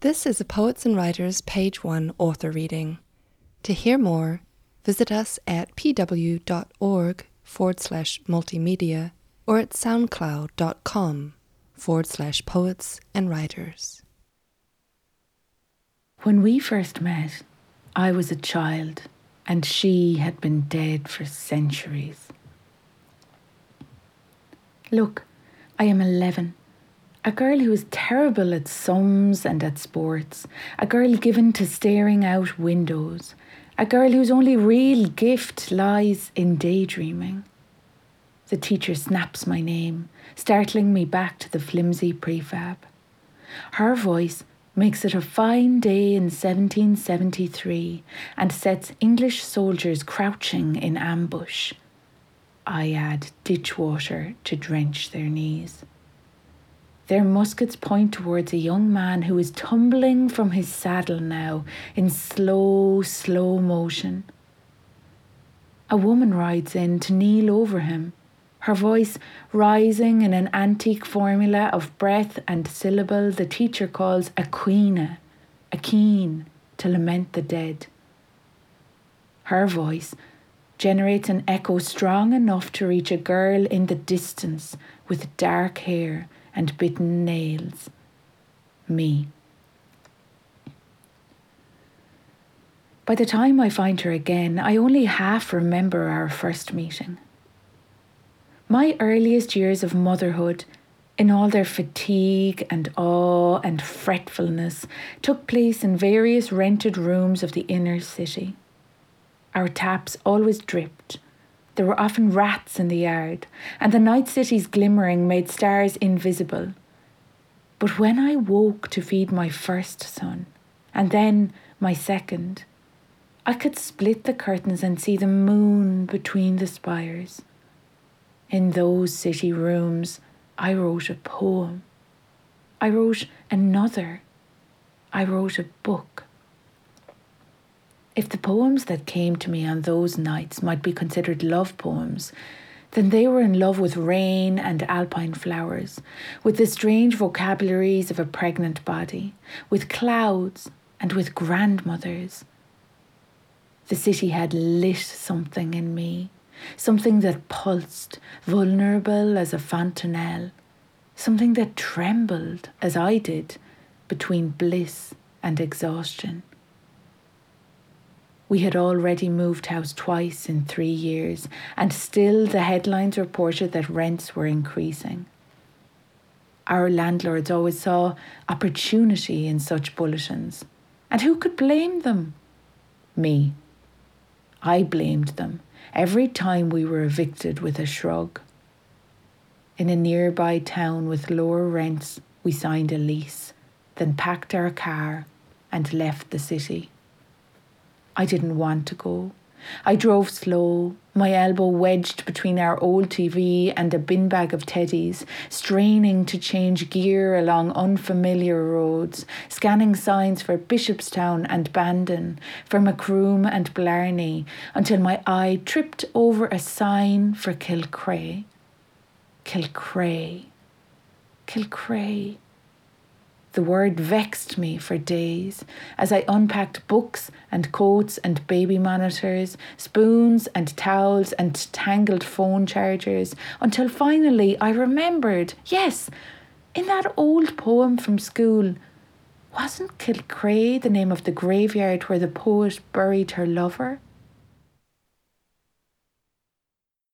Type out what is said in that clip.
This is a Poets and Writers Page 1 author reading. To hear more, visit us at pw.org forward slash multimedia or at soundcloud.com forward slash poets and writers. When we first met, I was a child and she had been dead for centuries. Look, I am 11. A girl who is terrible at sums and at sports. A girl given to staring out windows. A girl whose only real gift lies in daydreaming. The teacher snaps my name, startling me back to the flimsy prefab. Her voice makes it a fine day in 1773 and sets English soldiers crouching in ambush. I add ditch water to drench their knees. Their muskets point towards a young man who is tumbling from his saddle now in slow, slow motion. A woman rides in to kneel over him, her voice rising in an antique formula of breath and syllable the teacher calls a caoineadh, a keen, to lament the dead. Her voice generates an echo strong enough to reach a girl in the distance with dark hair and bitten nails. Me. By the time I find her again, I only half remember our first meeting. My earliest years of motherhood, in all their fatigue and awe and fretfulness, took place in various rented rooms of the inner city. Our taps always dripped, there were often rats in the yard, and the night city's glimmering made stars invisible. But when I woke to feed my first son, and then my second, I could split the curtains and see the moon between the spires. In those city rooms, I wrote a poem. I wrote another. I wrote a book. If the poems that came to me on those nights might be considered love poems, then they were in love with rain and alpine flowers, with the strange vocabularies of a pregnant body, with clouds and with grandmothers. The city had lit something in me, something that pulsed, vulnerable as a fontanelle, something that trembled, as I did, between bliss and exhaustion. We had already moved house twice in three years, and still the headlines reported that rents were increasing. Our landlords always saw opportunity in such bulletins. And who could blame them? Me. I blamed them every time we were evicted with a shrug. In a nearby town with lower rents, we signed a lease, then packed our car and left the city. I didn't want to go. I drove slow, my elbow wedged between our old TV and a bin bag of teddies, straining to change gear along unfamiliar roads, scanning signs for Bishopstown and Bandon, for Macroom and Blarney, until my eye tripped over a sign for Kilcrea. Kilcrea. Kilcrea. The word vexed me for days as I unpacked books and coats and baby monitors, spoons and towels and tangled phone chargers until finally I remembered yes, in that old poem from school, wasn't Kilcrea the name of the graveyard where the poet buried her lover?